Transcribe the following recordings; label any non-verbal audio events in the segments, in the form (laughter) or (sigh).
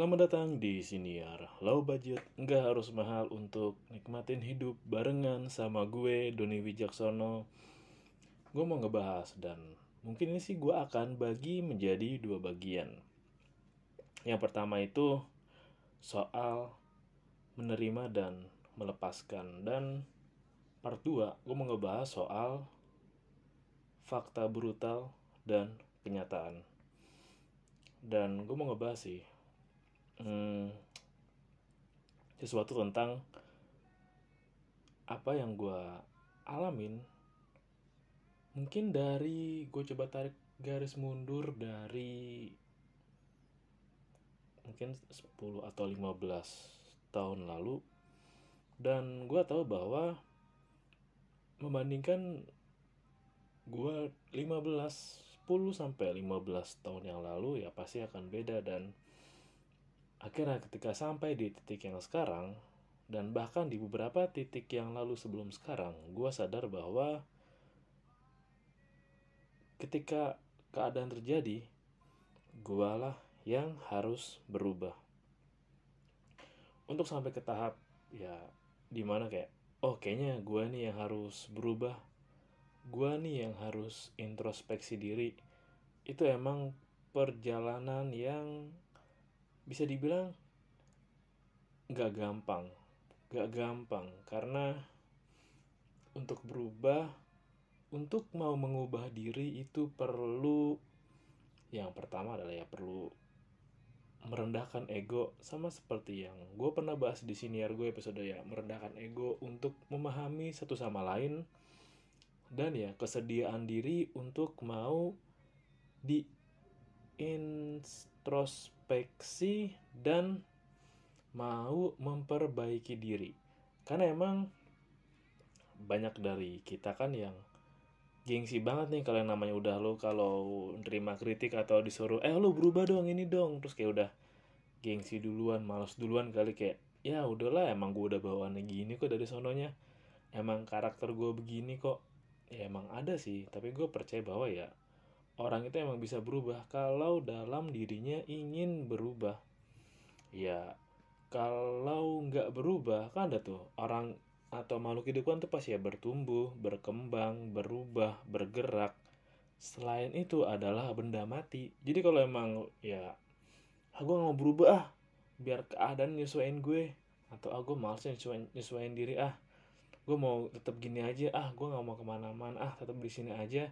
Selamat datang di Siniar. Low budget, nggak harus mahal untuk nikmatin hidup barengan sama gue, Doni Wijaksono. Gue mau ngebahas dan mungkin ini sih gue akan bagi menjadi dua bagian. Yang pertama itu soal menerima dan melepaskan. Dan part 2 gue mau ngebahas soal fakta brutal dan kenyataan. Dan gue mau ngebahas sih hmm, sesuatu tentang apa yang gue alamin. Mungkin dari gue coba tarik garis mundur dari mungkin 10 atau 15 tahun lalu. Dan gue tahu bahwa membandingkan gue 15 10 sampai 15 tahun yang lalu ya pasti akan beda dan akhirnya ketika sampai di titik yang sekarang dan bahkan di beberapa titik yang lalu sebelum sekarang gue sadar bahwa ketika keadaan terjadi gue lah yang harus berubah. Untuk sampai ke tahap ya di mana kayak oh kayaknya gue nih yang harus berubah gue nih yang harus introspeksi diri itu emang perjalanan yang bisa dibilang gak gampang gak gampang. Karena untuk berubah untuk mau mengubah diri itu perlu yang pertama adalah ya perlu merendahkan ego. Sama seperti yang gue pernah bahas di siniar gue episode ya merendahkan ego untuk memahami satu sama lain. Dan ya kesediaan diri untuk mau di introspeksi dan mau memperbaiki diri. Karena emang banyak dari kita kan yang gengsi banget nih kalau yang namanya udah lo kalau nerima kritik atau disuruh eh lo berubah dong ini dong. Terus kayak udah gengsi duluan males duluan kali kayak ya udahlah emang gue udah bawaannya gini kok dari sononya. Emang karakter gue begini kok. Ya emang ada sih tapi gue percaya bahwa ya orang itu emang bisa berubah kalau dalam dirinya ingin berubah. Ya kalau nggak berubah kan ada tuh orang atau makhluk hidup kan tuh pasti ya bertumbuh berkembang berubah bergerak. Selain itu adalah benda mati. Jadi kalau emang ya aku ah, mau berubah ah biar keadaan nyesuaiin gue atau aku ah, nyesuaiin, nyesuaiin diri ah gue mau tetap gini aja ah gue nggak mau ke mana-mana ah tetap di sini aja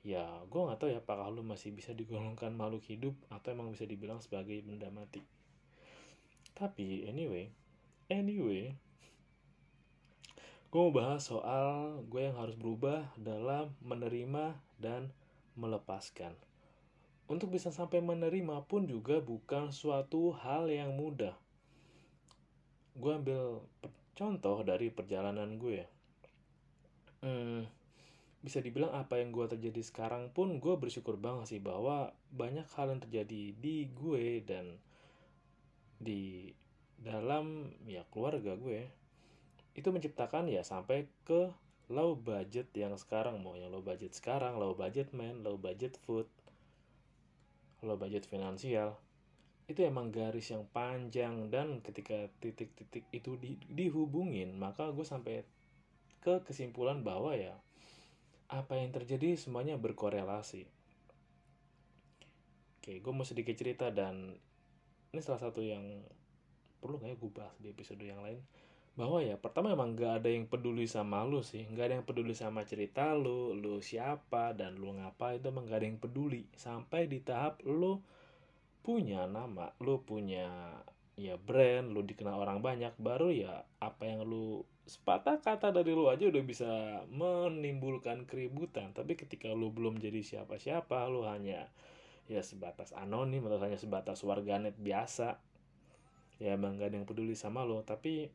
ya gue nggak tahu ya apakah lu masih bisa digolongkan makhluk hidup atau emang bisa dibilang sebagai benda mati. Tapi anyway anyway gue mau bahas soal gue yang harus berubah dalam menerima dan melepaskan. Untuk bisa sampai menerima pun juga bukan suatu hal yang mudah. Gue ambil contoh dari perjalanan gue hmm, bisa dibilang apa yang gue terjadi sekarang pun gue bersyukur banget sih bahwa banyak hal yang terjadi di gue dan di dalam ya keluarga gue itu menciptakan ya sampai ke low budget yang sekarang mau yang low budget sekarang low budget man low budget food low budget finansial itu emang garis yang panjang dan ketika titik-titik itu di, dihubungin maka gue sampai ke kesimpulan bahwa ya apa yang terjadi semuanya berkorelasi. Oke gue mau sedikit cerita dan ini salah satu yang perlu nggak ya gue bahas di episode yang lain? Bahwa ya pertama emang gak ada yang peduli sama lu sih. Gak ada yang peduli sama cerita lu lu siapa dan lu ngapa itu emang gak ada yang peduli. Sampai di tahap lu punya nama lu punya ya brand lu dikenal orang banyak baru ya apa yang lu sepatah kata dari lu aja udah bisa menimbulkan keributan. Tapi ketika lu belum jadi siapa-siapa lu hanya ya sebatas anonim atau hanya sebatas warganet biasa ya emang gak ada yang peduli sama lo tapi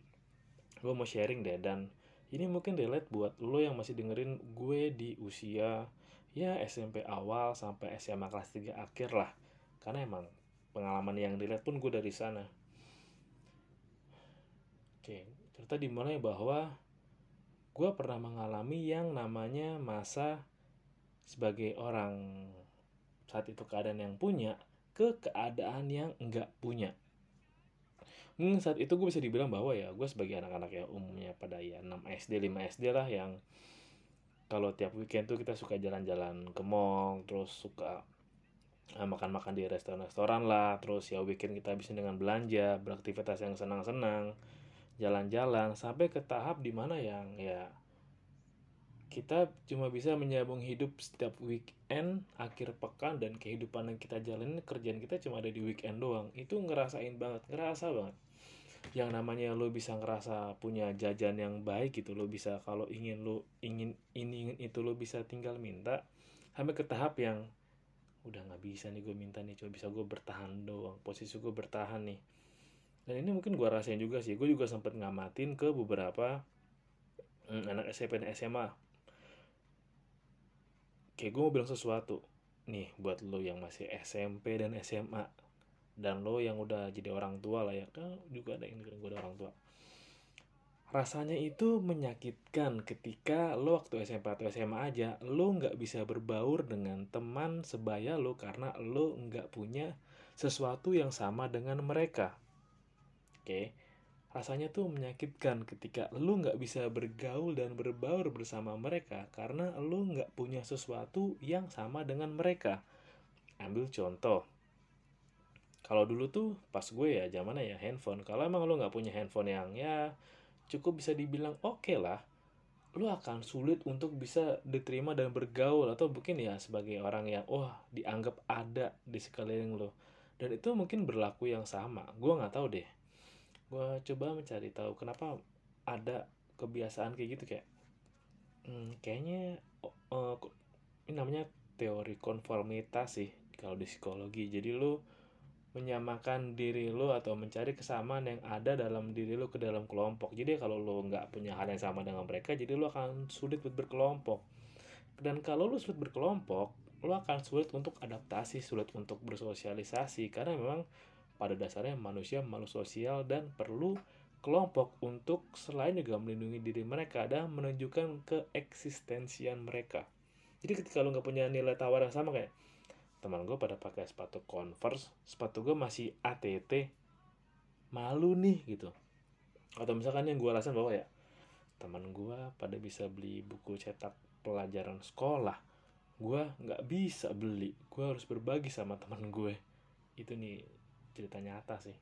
gue mau sharing deh dan ini mungkin relate buat lo yang masih dengerin gue di usia ya SMP awal sampai SMA kelas 3 akhir lah. Karena emang pengalaman yang dilihat pun gue dari sana. Oke cerita dimulai bahwa gue pernah mengalami yang namanya masa sebagai orang saat itu keadaan yang punya ke keadaan yang enggak punya. Mungkin saat itu gue bisa dibilang bahwa ya gue sebagai anak-anak ya umumnya pada ya 6 SD 5 SD lah yang kalau tiap weekend tuh kita suka jalan-jalan ke mall terus suka uh, makan-makan di restoran-restoran lah terus ya weekend kita bisa dengan belanja beraktivitas yang senang-senang jalan-jalan sampai ke tahap di mana yang ya kita cuma bisa menyambung hidup setiap weekend akhir pekan dan kehidupan yang kita jalanin kerjaan kita cuma ada di weekend doang. Itu ngerasain banget ngerasa banget. Yang namanya lo bisa ngerasa punya jajan yang baik gitu lo bisa kalau ingin lo ingin ini ingin itu lo bisa tinggal minta sampai ke tahap yang udah nggak bisa nih gue minta nih coba bisa gue bertahan doang posisi gue bertahan nih dan ini mungkin gue rasain juga sih. Gue juga sempat ngamatin ke beberapa hmm, anak SMP dan SMA kayak gue mau bilang sesuatu. Nih buat lo yang masih SMP dan SMA dan lo yang udah jadi orang tua lah ya. Kan juga ada yang gue udah orang tua. Rasanya itu menyakitkan ketika lo waktu SMP atau SMA aja lo nggak bisa berbaur dengan teman sebaya lo karena lo nggak punya sesuatu yang sama dengan mereka oke. Rasanya tuh menyakitkan ketika lo nggak bisa bergaul dan berbaur bersama mereka karena lo nggak punya sesuatu yang sama dengan mereka. Ambil contoh. Kalau dulu tuh pas gue ya zamannya ya handphone. Kalau emang lo nggak punya handphone yang ya cukup bisa dibilang oke okay lah lo akan sulit untuk bisa diterima dan bergaul atau mungkin ya sebagai orang yang wah oh, dianggap ada di sekeliling lo dan itu mungkin berlaku yang sama. Gue nggak tahu deh gue coba mencari tahu kenapa ada kebiasaan kayak gitu kayak hmm, kayaknya uh, ini namanya teori konformitas sih kalau di psikologi jadi lo menyamakan diri lo atau mencari kesamaan yang ada dalam diri lo ke dalam kelompok. Jadi kalau lo nggak punya hal yang sama dengan mereka, jadi lo akan sulit buat berkelompok. Dan kalau lo sulit berkelompok, lo akan sulit untuk adaptasi, sulit untuk bersosialisasi karena memang pada dasarnya manusia makhluk sosial dan perlu kelompok untuk selain juga melindungi diri mereka dan menunjukkan keeksistensian mereka. Jadi ketika lo nggak punya nilai tawar yang sama kayak teman gue pada pakai sepatu converse sepatu gue masih ATT malu nih gitu atau misalkan yang gue rasain bahwa ya teman gue pada bisa beli buku cetak pelajaran sekolah gue nggak bisa beli gue harus berbagi sama teman gue itu nih cerita nyata sih.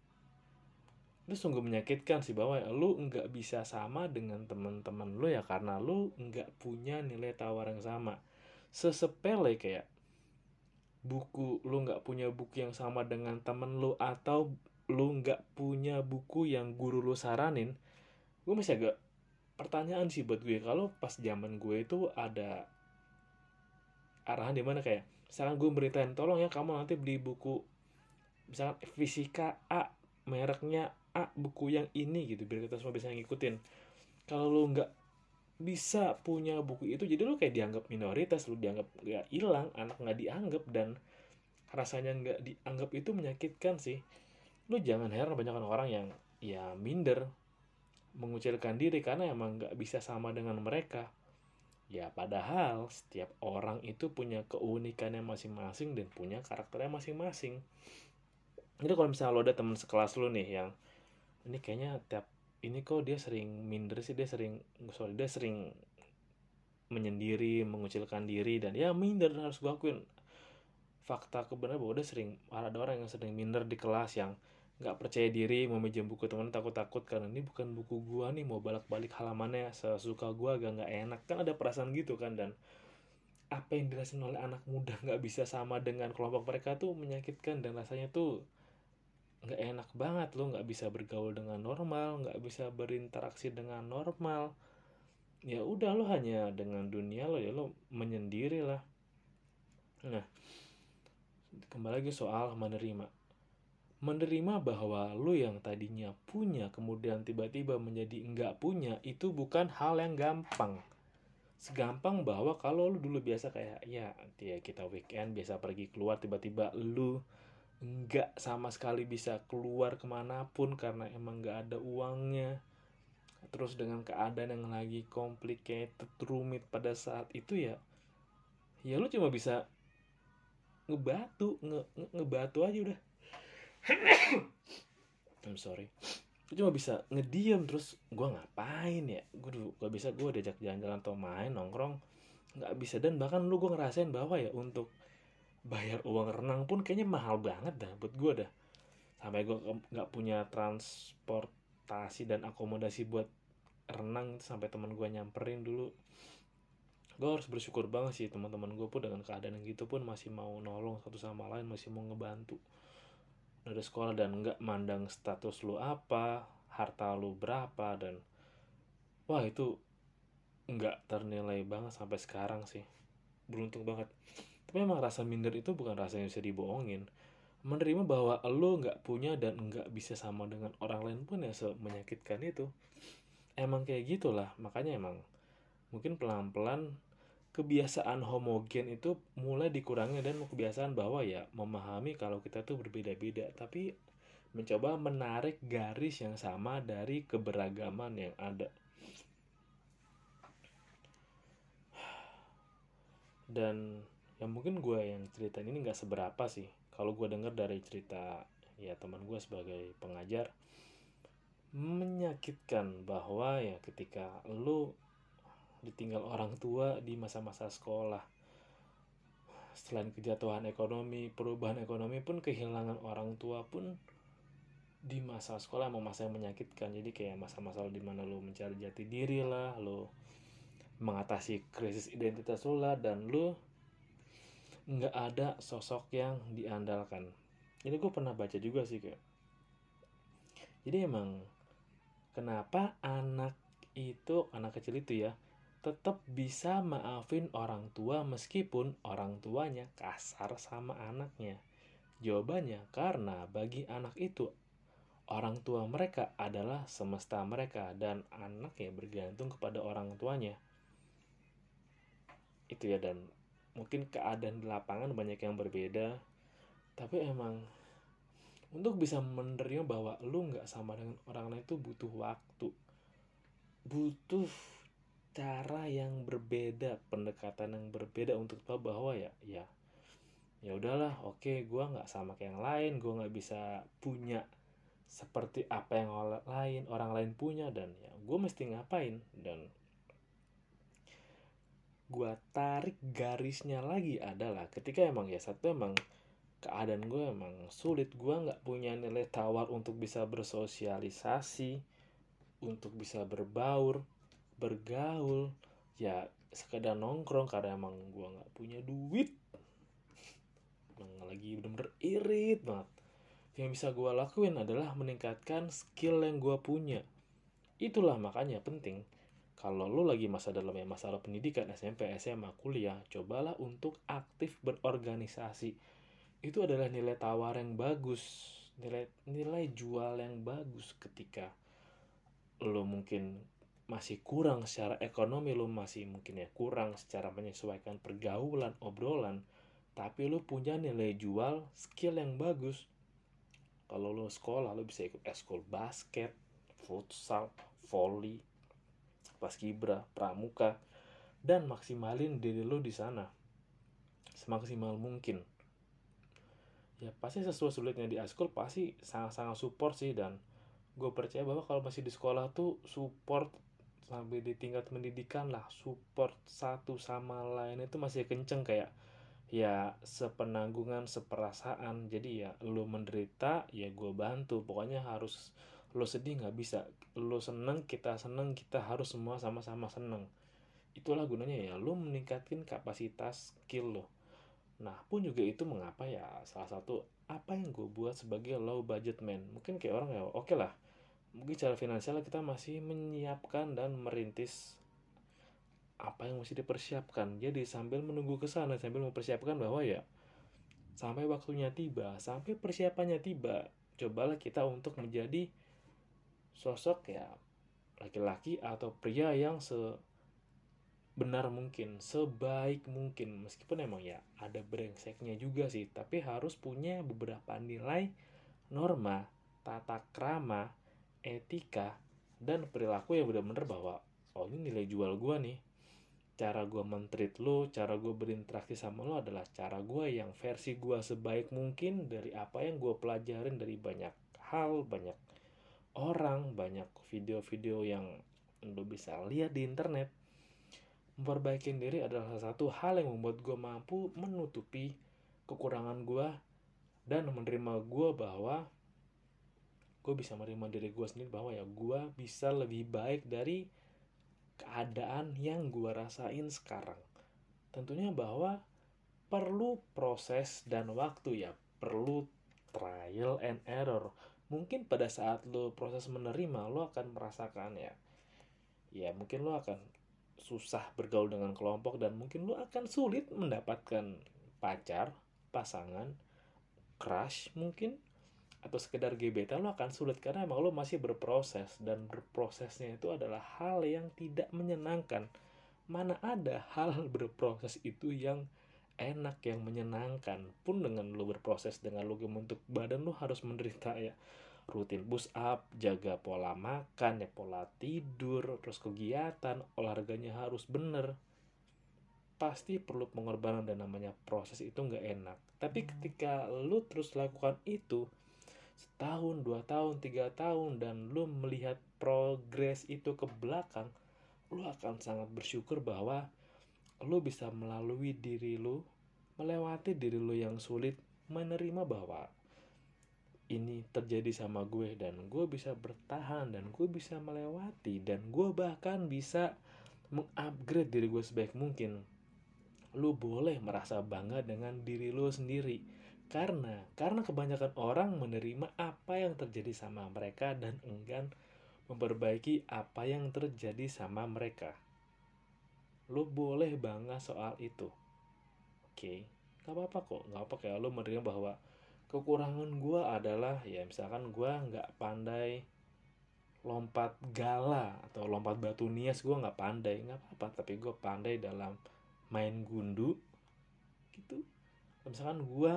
Itu sungguh menyakitkan sih bahwa lu nggak bisa sama dengan teman-teman lu ya karena lu nggak punya nilai tawar yang sama. Sesepele kayak buku lu nggak punya buku yang sama dengan temen lu atau lu nggak punya buku yang guru lu saranin gue masih agak pertanyaan sih buat gue. Kalau pas zaman gue itu ada arahan di mana kayak misalkan gue beritain tolong ya kamu nanti beli buku misalkan fisika A mereknya A buku yang ini gitu biar kita semua bisa ngikutin. Kalau lu nggak bisa punya buku itu jadi lu kayak dianggap minoritas lu dianggap nggak hilang anak nggak dianggap dan rasanya nggak dianggap itu menyakitkan sih. Lu jangan heran banyak orang yang ya minder mengucilkan diri karena emang nggak bisa sama dengan mereka. Ya padahal setiap orang itu punya keunikannya masing-masing dan punya karakternya masing-masing jadi kalau misalnya lo ada teman sekelas lo nih yang ini kayaknya tiap ini kok dia sering minder sih dia sering sorry dia sering menyendiri mengucilkan diri dan ya minder harus gue akuin. Fakta kebenaran bahwa dia sering ada orang yang sering minder di kelas yang nggak percaya diri mau minjem buku teman takut-takut karena ini bukan buku gua nih mau balik-balik halamannya sesuka gua agak nggak enak. Kan ada perasaan gitu kan dan apa yang dirasain oleh anak muda (laughs) nggak bisa sama dengan kelompok mereka tuh menyakitkan dan rasanya tuh nggak enak banget lo nggak bisa bergaul dengan normal nggak bisa berinteraksi dengan normal. Ya udah lo hanya dengan dunia lo ya lo menyendiri lah. Nah kembali lagi soal menerima. Menerima bahwa lo yang tadinya punya kemudian tiba-tiba menjadi nggak punya itu bukan hal yang gampang. Segampang bahwa kalau lu dulu biasa kayak ya ya kita weekend biasa pergi keluar tiba-tiba lu nggak sama sekali bisa keluar ke mana pun karena emang nggak ada uangnya. Terus dengan keadaan yang lagi complicated rumit pada saat itu ya ya lu cuma bisa ngebatu nge, nge ngebatu aja udah. (coughs) I'm sorry. Gue cuma bisa ngediem terus gue ngapain ya? Gue dulu gak bisa gue diajak jalan-jalan atau main nongkrong nggak bisa. Dan bahkan lu gue ngerasain bahwa ya untuk bayar uang renang pun kayaknya mahal banget dah buat gue dah. Sampai gue nggak punya transportasi dan akomodasi buat renang sampai teman gue nyamperin dulu. Gue harus bersyukur banget sih teman-teman gue pun dengan keadaan yang gitu pun masih mau nolong satu sama lain masih mau ngebantu. Dari sekolah dan nggak mandang status lu apa harta lu berapa dan wah itu nggak ternilai banget sampai sekarang sih. Beruntung banget tapi emang rasa minder itu bukan rasa yang bisa dibohongin. Menerima bahwa lo nggak punya dan nggak bisa sama dengan orang lain pun ya menyakitkan itu emang kayak gitulah. Makanya emang mungkin pelan-pelan kebiasaan homogen itu mulai dikurangi dan kebiasaan bahwa ya memahami kalau kita tuh berbeda-beda. Tapi mencoba menarik garis yang sama dari keberagaman yang ada. Dan yang mungkin gue yang cerita ini nggak seberapa sih kalau gue dengar dari cerita ya teman gue sebagai pengajar menyakitkan bahwa ya ketika lu ditinggal orang tua di masa-masa sekolah. Selain kejatuhan ekonomi, perubahan ekonomi pun kehilangan orang tua pun di masa sekolah emang masa yang menyakitkan. Jadi kayak masa-masa di mana lo mencari jati diri lah, lo mengatasi krisis identitas lo lah, dan lo nggak ada sosok yang diandalkan. Ini gue pernah baca juga sih kayak. Jadi emang kenapa anak itu anak kecil itu ya tetap bisa maafin orang tua meskipun orang tuanya kasar sama anaknya? Jawabannya karena bagi anak itu orang tua mereka adalah semesta mereka dan anaknya bergantung kepada orang tuanya. Itu ya dan mungkin keadaan di lapangan banyak yang berbeda. Tapi emang untuk bisa menerima bahwa lu nggak sama dengan orang lain itu butuh waktu. Butuh cara yang berbeda pendekatan yang berbeda untuk tahu bahwa ya ya ya udahlah oke okay, gue nggak sama kayak yang lain gue nggak bisa punya seperti apa yang orang lain orang lain punya dan ya gue mesti ngapain dan gue tarik garisnya lagi adalah ketika emang ya satu emang keadaan gue emang sulit. Gue nggak punya nilai tawar untuk bisa bersosialisasi untuk bisa berbaur bergaul. Ya sekedar nongkrong karena emang gue nggak punya duit. Emang lagi bener-bener irit banget. Yang bisa gue lakuin adalah meningkatkan skill yang gue punya. Itulah makanya penting kalau lo lagi masa dalam ya masalah pendidikan SMP, SMA, kuliah, cobalah untuk aktif berorganisasi. Itu adalah nilai tawar yang bagus, nilai nilai jual yang bagus ketika lo mungkin masih kurang secara ekonomi lu masih mungkin ya kurang secara menyesuaikan pergaulan obrolan tapi lu punya nilai jual skill yang bagus kalau lu sekolah lu bisa ikut eskul basket futsal volley paskibra pramuka dan maksimalin diri lu di sana. Semaksimal mungkin. Ya pasti sesuai sulitnya di eskul pasti sangat-sangat support sih dan gue percaya bahwa kalau masih di sekolah tuh support sampai di tingkat pendidikan lah support satu sama lain itu masih kenceng kayak ya sepenanggungan seperasaan. Jadi ya lu menderita ya gue bantu. Pokoknya harus lo sedih nggak bisa. Lo seneng kita seneng kita harus semua sama-sama seneng. Itulah gunanya ya lo meningkatkan kapasitas skill lo. Nah pun juga itu mengapa ya salah satu apa yang gue buat sebagai low budget man. Mungkin kayak orang ya oke okay lah. Mungkin secara finansial kita masih menyiapkan dan merintis apa yang mesti dipersiapkan. Jadi sambil menunggu ke sana sambil mempersiapkan bahwa ya sampai waktunya tiba sampai persiapannya tiba cobalah kita untuk menjadi sosok ya laki-laki atau pria yang sebenar mungkin sebaik mungkin. Meskipun emang ya ada brengseknya juga sih tapi harus punya beberapa nilai norma tata krama etika dan perilaku yang benar-benar bahwa oh ini nilai jual gue nih. Cara gue mentreat lo cara gue berinteraksi sama lo adalah cara gue yang versi gue sebaik mungkin dari apa yang gue pelajarin dari banyak hal banyak orang banyak video-video yang lo bisa lihat di internet memperbaiki diri adalah salah satu hal yang membuat gue mampu menutupi kekurangan gue dan menerima gue bahwa gue bisa menerima diri gue sendiri bahwa ya gue bisa lebih baik dari keadaan yang gue rasain sekarang. Tentunya bahwa perlu proses dan waktu ya perlu trial and error mungkin pada saat lo proses menerima lo akan merasakan ya ya mungkin lo akan susah bergaul dengan kelompok dan mungkin lo akan sulit mendapatkan pacar pasangan crush mungkin atau sekedar gebetan lo akan sulit karena emang lo masih berproses dan berprosesnya itu adalah hal yang tidak menyenangkan. Mana ada hal berproses itu yang enak yang menyenangkan. Pun dengan lo berproses dengan lo membentuk badan lo harus menderita ya. Rutin push up jaga pola makan ya pola tidur terus kegiatan olahraganya harus bener. Pasti perlu pengorbanan dan namanya proses itu nggak enak. Tapi ketika lu terus lakukan itu setahun, dua tahun, tiga tahun dan lu melihat progres itu ke belakang, lu akan sangat bersyukur bahwa lu bisa melalui diri lu, melewati diri lu yang sulit, menerima bahwa ini terjadi sama gue dan gue bisa bertahan dan gue bisa melewati dan gue bahkan bisa mengupgrade diri gue sebaik mungkin. Lu boleh merasa bangga dengan diri lu sendiri karena karena kebanyakan orang menerima apa yang terjadi sama mereka dan enggan memperbaiki apa yang terjadi sama mereka. Lo boleh bangga soal itu. Oke, gak apa-apa kok. Gak apa kayak lo menerima bahwa kekurangan gue adalah ya misalkan gue nggak pandai lompat gala atau lompat batu nias gue nggak pandai nggak apa-apa tapi gue pandai dalam main gundu gitu misalkan gue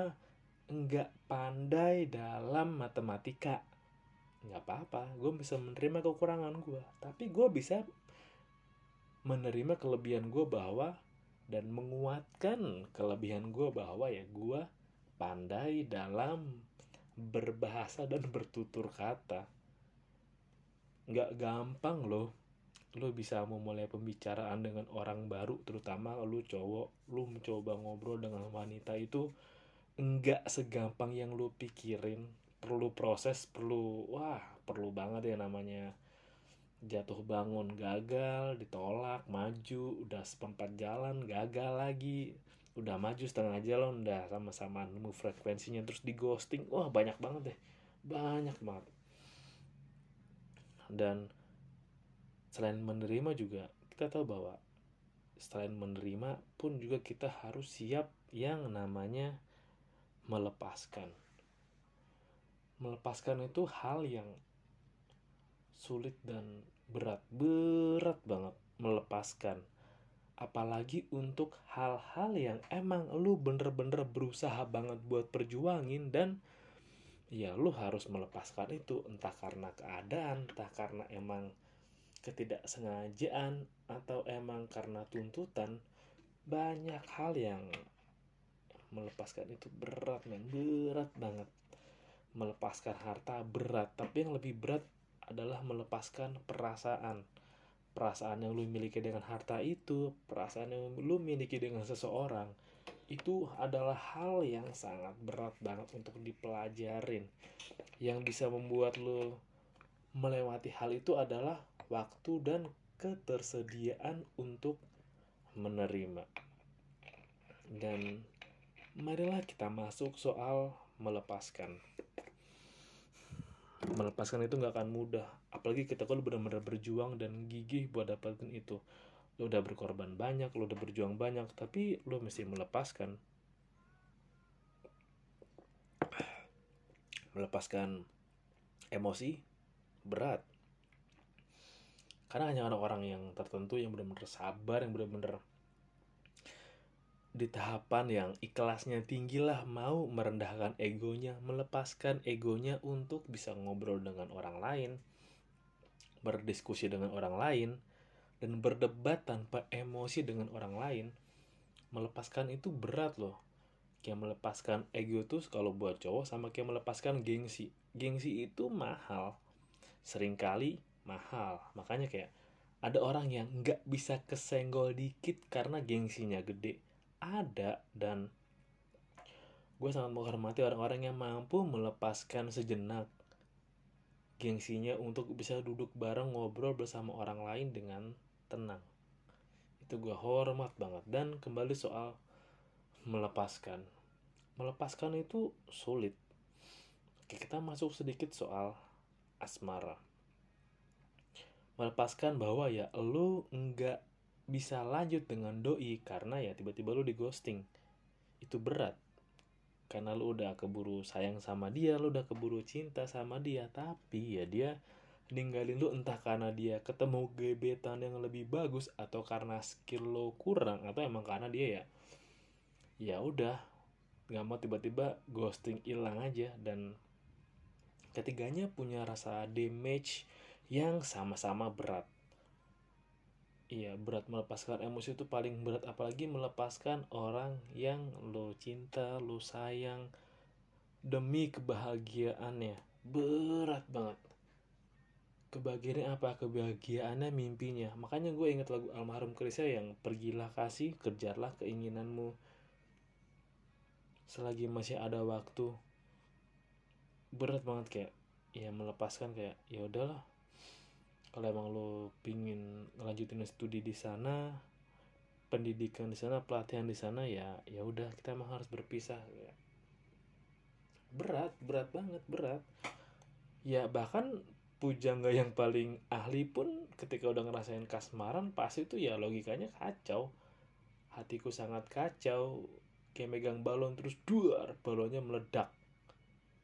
enggak pandai dalam matematika nggak apa-apa gue bisa menerima kekurangan gue tapi gue bisa menerima kelebihan gue bahwa dan menguatkan kelebihan gue bahwa ya gue pandai dalam berbahasa dan bertutur kata. Nggak gampang loh. Lo bisa memulai pembicaraan dengan orang baru terutama lo cowok. Lo mencoba ngobrol dengan wanita itu enggak segampang yang lu pikirin. Perlu proses perlu wah perlu banget ya namanya jatuh bangun gagal ditolak maju udah seperempat jalan gagal lagi. Udah maju setengah jalan udah sama-sama nemu frekuensinya terus di ghosting. Wah banyak banget deh. Banyak banget. Dan selain menerima juga kita tahu bahwa selain menerima pun juga kita harus siap yang namanya melepaskan. Melepaskan itu hal yang sulit dan berat, berat banget melepaskan. Apalagi untuk hal-hal yang emang lu bener-bener berusaha banget buat perjuangin dan ya lu harus melepaskan itu. Entah karena keadaan, entah karena emang ketidaksengajaan atau emang karena tuntutan. Banyak hal yang melepaskan itu berat men. Berat banget melepaskan harta berat. Tapi yang lebih berat adalah melepaskan perasaan. Perasaan yang lu miliki dengan harta itu perasaan yang lu miliki dengan seseorang itu adalah hal yang sangat berat banget untuk dipelajarin. Yang bisa membuat lu melewati hal itu adalah waktu dan ketersediaan untuk menerima. Dan marilah kita masuk soal melepaskan melepaskan itu nggak akan mudah. Apalagi kita kalau benar-benar berjuang dan gigih buat dapetin itu. Lo udah berkorban banyak lo udah berjuang banyak tapi lo mesti melepaskan. Melepaskan emosi berat. Karena hanya orang-orang yang tertentu yang benar-benar sabar yang benar-benar di tahapan yang ikhlasnya tinggi lah mau merendahkan egonya, melepaskan egonya untuk bisa ngobrol dengan orang lain, berdiskusi dengan orang lain, dan berdebat tanpa emosi dengan orang lain. Melepaskan itu berat loh. Kayak melepaskan ego tuh kalau buat cowok sama kayak melepaskan gengsi. Gengsi itu mahal. sering kali mahal makanya kayak ada orang yang nggak bisa kesenggol dikit karena gengsinya gede ada dan gue sangat menghormati orang-orang yang mampu melepaskan sejenak gengsinya untuk bisa duduk bareng ngobrol bersama orang lain dengan tenang. Itu gue hormat banget. Dan kembali soal melepaskan. Melepaskan itu sulit. Oke, kita masuk sedikit soal asmara. Melepaskan bahwa ya lu nggak bisa lanjut dengan doi karena ya tiba-tiba lu di ghosting itu berat. Karena lu udah keburu sayang sama dia lu udah keburu cinta sama dia tapi ya dia ninggalin lu entah karena dia ketemu gebetan yang lebih bagus atau karena skill lo kurang atau emang karena dia ya ya udah nggak mau tiba-tiba ghosting hilang aja. Dan ketiganya punya rasa damage yang sama-sama berat. Iya, berat melepaskan emosi itu paling berat apalagi melepaskan orang yang lo cinta, lo sayang demi kebahagiaannya. Berat banget. Kebahagiaannya apa? Kebahagiaannya mimpinya. Makanya gue inget lagu almarhum Krisya yang pergilah kasih, kejarlah keinginanmu. Selagi masih ada waktu. Berat banget kayak ya melepaskan kayak ya udahlah kalau emang lo pingin ngelanjutin studi di sana pendidikan di sana pelatihan di sana ya ya udah kita emang harus berpisah ya. berat berat banget berat. Ya bahkan pujangga yang paling ahli pun ketika udah ngerasain kasmaran pasti itu ya logikanya kacau. Hatiku sangat kacau kayak megang balon terus duar balonnya meledak.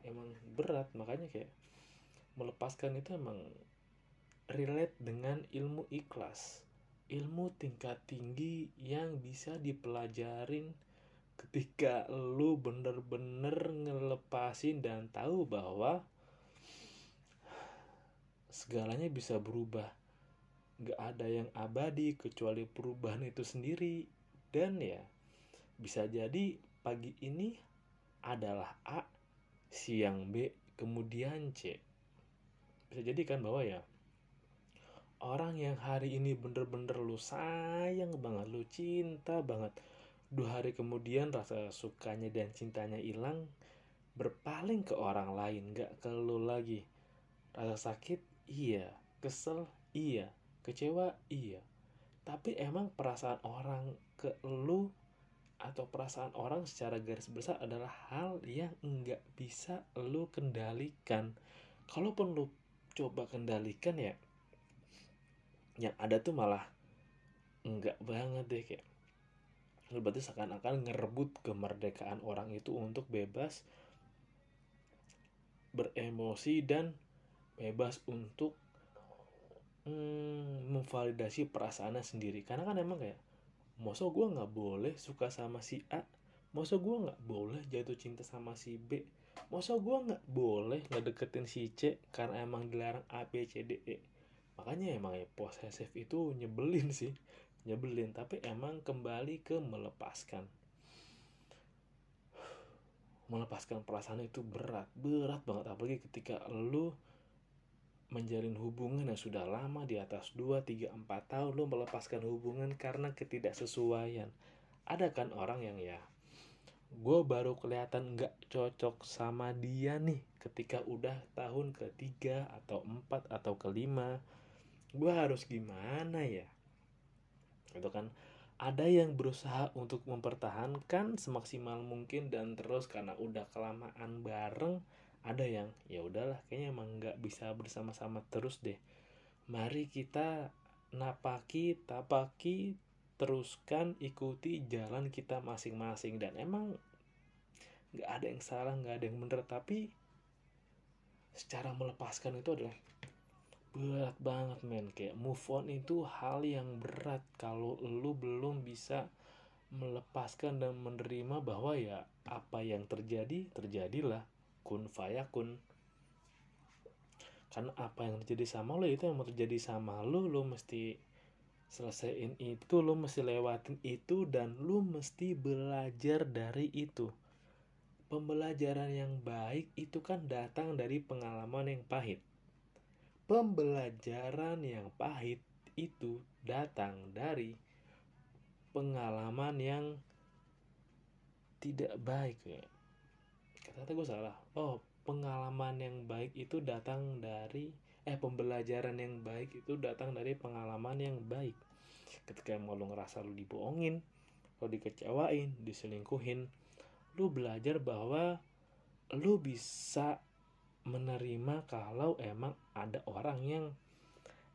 Emang berat makanya kayak melepaskan itu emang relate dengan ilmu ikhlas ilmu tingkat tinggi yang bisa dipelajarin ketika lu bener-bener ngelepasin dan tahu bahwa segalanya bisa berubah. Gak ada yang abadi kecuali perubahan itu sendiri. Dan ya bisa jadi pagi ini adalah A siang B kemudian C. Bisa jadi kan bahwa ya orang yang hari ini bener-bener lu sayang banget, lu cinta banget. Dua hari kemudian rasa sukanya dan cintanya hilang, berpaling ke orang lain, gak ke lu lagi. Rasa sakit, iya. Kesel, iya. Kecewa, iya. Tapi emang perasaan orang ke lu atau perasaan orang secara garis besar adalah hal yang nggak bisa lu kendalikan. Kalaupun lu coba kendalikan ya yang ada tuh malah enggak banget deh kayak berarti seakan-akan ngerebut kemerdekaan orang itu untuk bebas beremosi dan bebas untuk hmm, memvalidasi perasaannya sendiri. Karena kan emang kayak masa gue nggak boleh suka sama si A? Masa gue nggak boleh jatuh cinta sama si B? Masa gue nggak boleh ngedeketin si C karena emang dilarang A B C D E makanya emang ya posesif itu nyebelin sih. Nyebelin tapi emang kembali ke melepaskan. Melepaskan perasaan itu berat berat banget. Apalagi ketika lu menjalin hubungan yang sudah lama di atas 2, 3, 4 tahun lu melepaskan hubungan karena ketidaksesuaian. Ada kan orang yang ya gue baru kelihatan nggak cocok sama dia nih ketika udah tahun ketiga atau empat atau kelima gue harus gimana ya? Itu kan. Ada yang berusaha untuk mempertahankan semaksimal mungkin dan terus karena udah kelamaan bareng ada yang ya udahlah kayaknya emang nggak bisa bersama-sama terus deh. Mari kita napaki tapaki teruskan ikuti jalan kita masing-masing. Dan emang nggak ada yang salah nggak ada yang bener. Tapi secara melepaskan itu adalah berat banget men. Kayak move on itu hal yang berat kalau lu belum bisa melepaskan dan menerima bahwa ya apa yang terjadi terjadilah. Kun fayakun karena apa yang terjadi sama lo itu yang mau terjadi sama lo. Lo mesti selesaiin itu lo mesti lewatin itu dan lo mesti belajar dari itu. Pembelajaran yang baik itu kan datang dari pengalaman yang pahit pembelajaran yang pahit itu datang dari pengalaman yang tidak baik ya. Gue salah. Oh pengalaman yang baik itu datang dari eh pembelajaran yang baik itu datang dari pengalaman yang baik. Ketika mau lo ngerasa lo dibohongin lo dikecewain diselingkuhin lo belajar bahwa lo bisa menerima kalau emang ada orang yang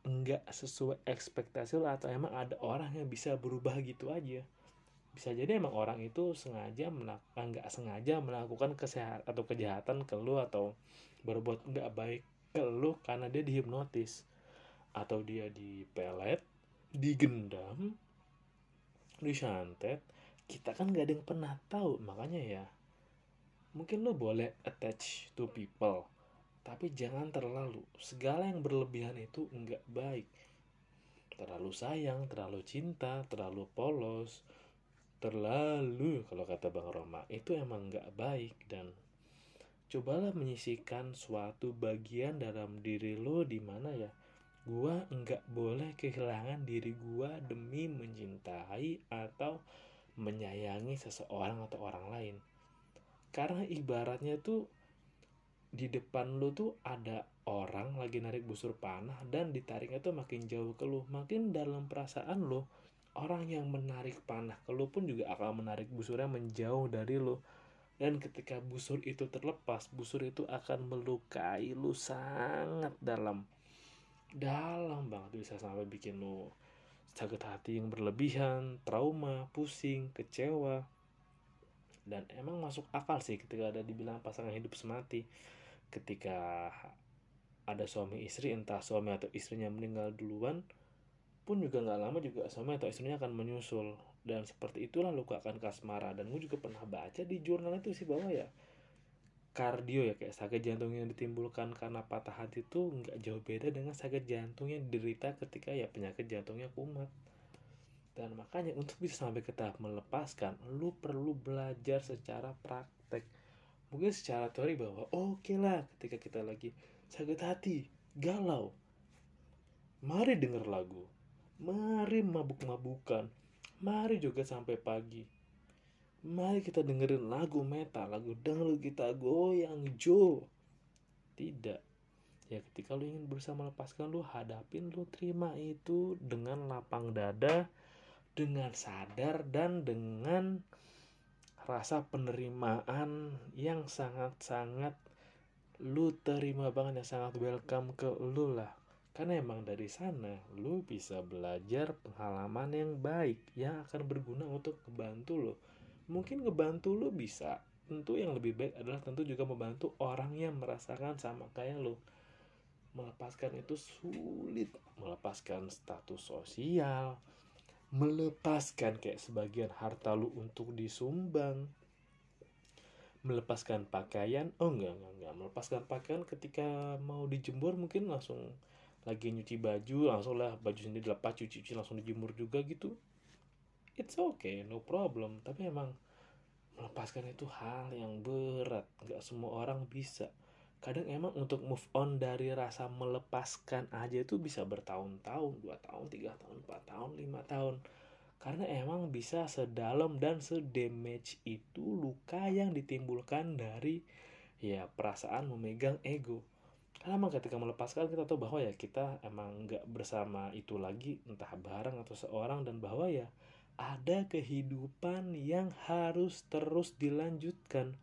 enggak sesuai ekspektasi lo atau emang ada orang yang bisa berubah gitu aja. Bisa jadi emang orang itu sengaja melakukan nggak sengaja melakukan kesehatan atau kejahatan ke lo atau berbuat nggak baik ke lo karena dia dihipnotis atau dia dipelet digendam disantet. Kita kan nggak ada yang pernah tahu makanya ya mungkin lo boleh attach to people tapi jangan terlalu. Segala yang berlebihan itu nggak baik. Terlalu sayang terlalu cinta terlalu polos terlalu kalau kata bang Roma itu emang nggak baik. Dan cobalah menyisikan suatu bagian dalam diri lo di mana ya gua nggak boleh kehilangan diri gua demi mencintai atau menyayangi seseorang atau orang lain. Karena ibaratnya tuh di depan lu tuh ada orang lagi narik busur panah dan ditariknya tuh makin jauh ke lu. Makin dalam perasaan lu orang yang menarik panah ke lu pun juga akan menarik busurnya menjauh dari lu. Dan ketika busur itu terlepas busur itu akan melukai lu sangat dalam. Dalam banget bisa sampai bikin lu sakit hati yang berlebihan trauma pusing kecewa. Dan emang masuk akal sih ketika ada dibilang pasangan hidup semati ketika ada suami istri entah suami atau istrinya meninggal duluan pun juga nggak lama juga suami atau istrinya akan menyusul. Dan seperti itulah luka akan kasmara. Dan gue juga pernah baca di jurnal itu sih bahwa ya kardio ya kayak sakit jantung yang ditimbulkan karena patah hati itu nggak jauh beda dengan sakit jantung yang diderita ketika ya penyakit jantungnya kumat. Dan makanya untuk bisa sampai ke tahap melepaskan lu perlu belajar secara praktek mungkin secara teori bahwa oke okay lah ketika kita lagi sakit hati galau mari denger lagu mari mabuk-mabukan mari juga sampai pagi mari kita dengerin lagu metal lagu dangdut kita goyang jo. Tidak. Ya ketika lu ingin berusaha melepaskan lu hadapin lu terima itu dengan lapang dada dengan sadar dan dengan rasa penerimaan yang sangat-sangat lu terima banget yang sangat welcome ke lu lah. Karena emang dari sana lu bisa belajar pengalaman yang baik yang akan berguna untuk membantu lo mungkin ngebantu lo bisa tentu yang lebih baik adalah tentu juga membantu orang yang merasakan sama kayak lo melepaskan itu sulit melepaskan status sosial melepaskan kayak sebagian harta lu untuk disumbang. Melepaskan pakaian oh enggak enggak enggak. Melepaskan pakaian ketika mau dijemur mungkin langsung lagi nyuci baju langsung lah baju sendiri dilepas cuci cuci langsung dijemur juga gitu. It's okay no problem. Tapi emang melepaskan itu hal yang berat. Nggak semua orang bisa kadang emang untuk move on dari rasa melepaskan aja itu bisa bertahun-tahun dua tahun tiga tahun empat tahun lima tahun. Karena emang bisa sedalam dan sedamage itu luka yang ditimbulkan dari ya perasaan memegang ego. Karena emang ketika melepaskan kita tahu bahwa ya kita emang nggak bersama itu lagi entah bareng atau seorang dan bahwa ya ada kehidupan yang harus terus dilanjutkan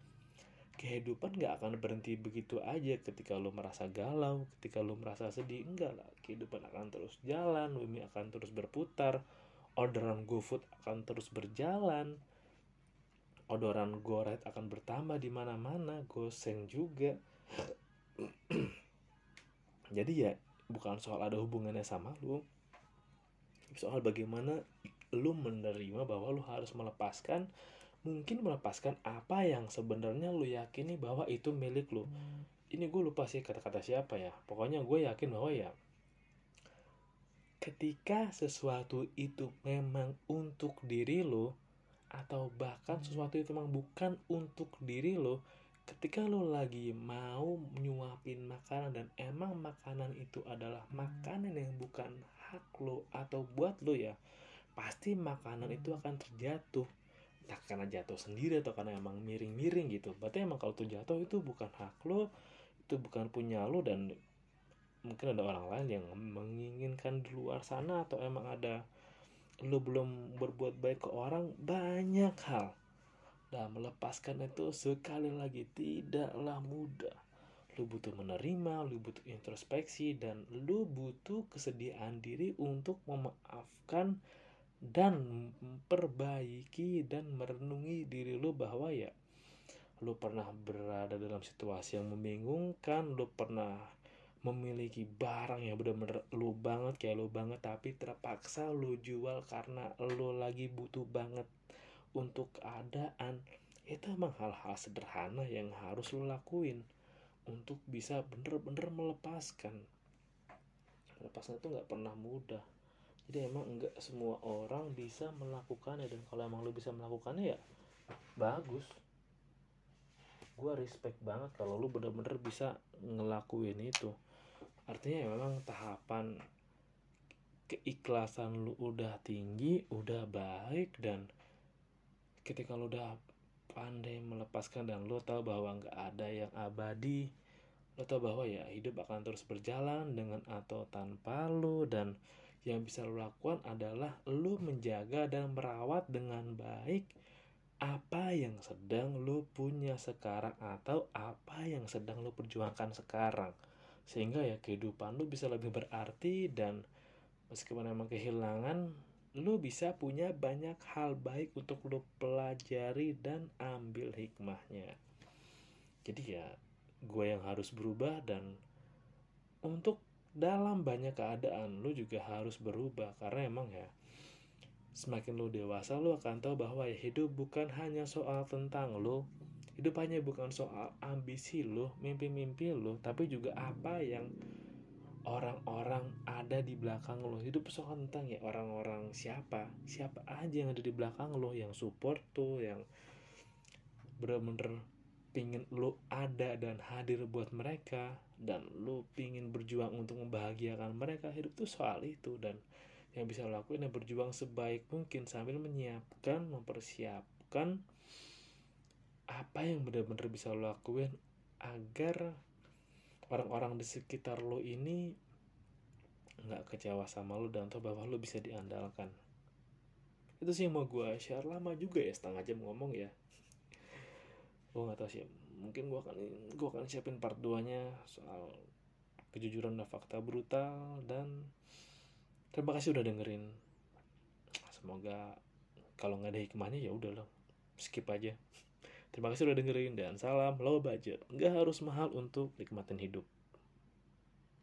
kehidupan gak akan berhenti begitu aja ketika lo merasa galau, ketika lo merasa sedih, enggak lah. Kehidupan akan terus jalan, bumi akan terus berputar, orderan GoFood akan terus berjalan, orderan GoRide akan bertambah di mana-mana, GoSend juga. (clears throat) Jadi ya bukan soal ada hubungannya sama lo, soal bagaimana lo menerima bahwa lo harus melepaskan mungkin melepaskan apa yang sebenarnya lu yakini bahwa itu milik lu. Hmm. ini gue lupa sih kata-kata siapa ya. Pokoknya gue yakin bahwa ya ketika sesuatu itu memang untuk diri lo atau bahkan sesuatu itu memang bukan untuk diri lo ketika lo lagi mau nyuapin makanan dan emang makanan itu adalah makanan yang bukan hak lo atau buat lo ya pasti makanan itu akan terjatuh tak karena jatuh sendiri atau karena emang miring-miring gitu berarti emang kalau tuh jatuh itu bukan hak lo itu bukan punya lo dan mungkin ada orang lain yang menginginkan di luar sana atau emang ada lo belum berbuat baik ke orang banyak hal dan melepaskan itu sekali lagi tidaklah mudah. Lu butuh menerima, lu butuh introspeksi, dan lu butuh kesediaan diri untuk memaafkan dan memperbaiki dan merenungi diri lu bahwa ya lu pernah berada dalam situasi yang membingungkan, lu pernah memiliki barang yang benar-benar lu banget kayak lu banget tapi terpaksa lu jual karena lu lagi butuh banget untuk keadaan. Itu emang hal-hal sederhana yang harus lo lakuin untuk bisa bener-bener melepaskan. Melepaskan itu nggak pernah mudah jadi emang nggak semua orang bisa melakukannya dan kalau emang lo bisa melakukannya ya bagus. Gue respect banget kalau lo bener-bener bisa ngelakuin itu. Artinya ya memang tahapan keikhlasan lu udah tinggi udah baik dan ketika lo udah pandai melepaskan dan lo tahu bahwa nggak ada yang abadi lo tahu bahwa ya hidup akan terus berjalan dengan atau tanpa lo dan yang bisa lo lakukan adalah lo menjaga dan merawat dengan baik apa yang sedang lo punya sekarang atau apa yang sedang lo perjuangkan sekarang sehingga ya kehidupan lo bisa lebih berarti dan meskipun emang kehilangan lu bisa punya banyak hal baik untuk lu pelajari dan ambil hikmahnya. Jadi ya, gue yang harus berubah dan untuk dalam banyak keadaan lu juga harus berubah. Karena emang ya semakin lu dewasa lu akan tahu bahwa ya hidup bukan hanya soal tentang lu. Hidup hanya bukan soal ambisi lu mimpi-mimpi lu tapi juga apa yang orang-orang ada di belakang lo hidup soal tentang ya orang-orang siapa? Siapa aja yang ada di belakang lo yang support tuh yang bener-bener pingin lo ada dan hadir buat mereka dan lo pingin berjuang untuk membahagiakan mereka. Hidup tuh soal itu dan yang bisa lo lakuin yang berjuang sebaik mungkin sambil menyiapkan mempersiapkan apa yang benar-benar bisa lo lakuin agar orang-orang di sekitar lo ini nggak kecewa sama lo dan tahu bahwa lo bisa diandalkan. Itu sih yang mau gue share. Lama juga ya setengah jam ngomong ya gue nggak tahu sih mungkin gue akan gue akan siapin part 2 nya soal kejujuran dan fakta brutal dan terima kasih udah dengerin semoga kalau nggak ada hikmahnya ya udah loh skip aja (laughs) Terima kasih udah dengerin dan salam low budget. Nggak harus mahal untuk nikmatin hidup.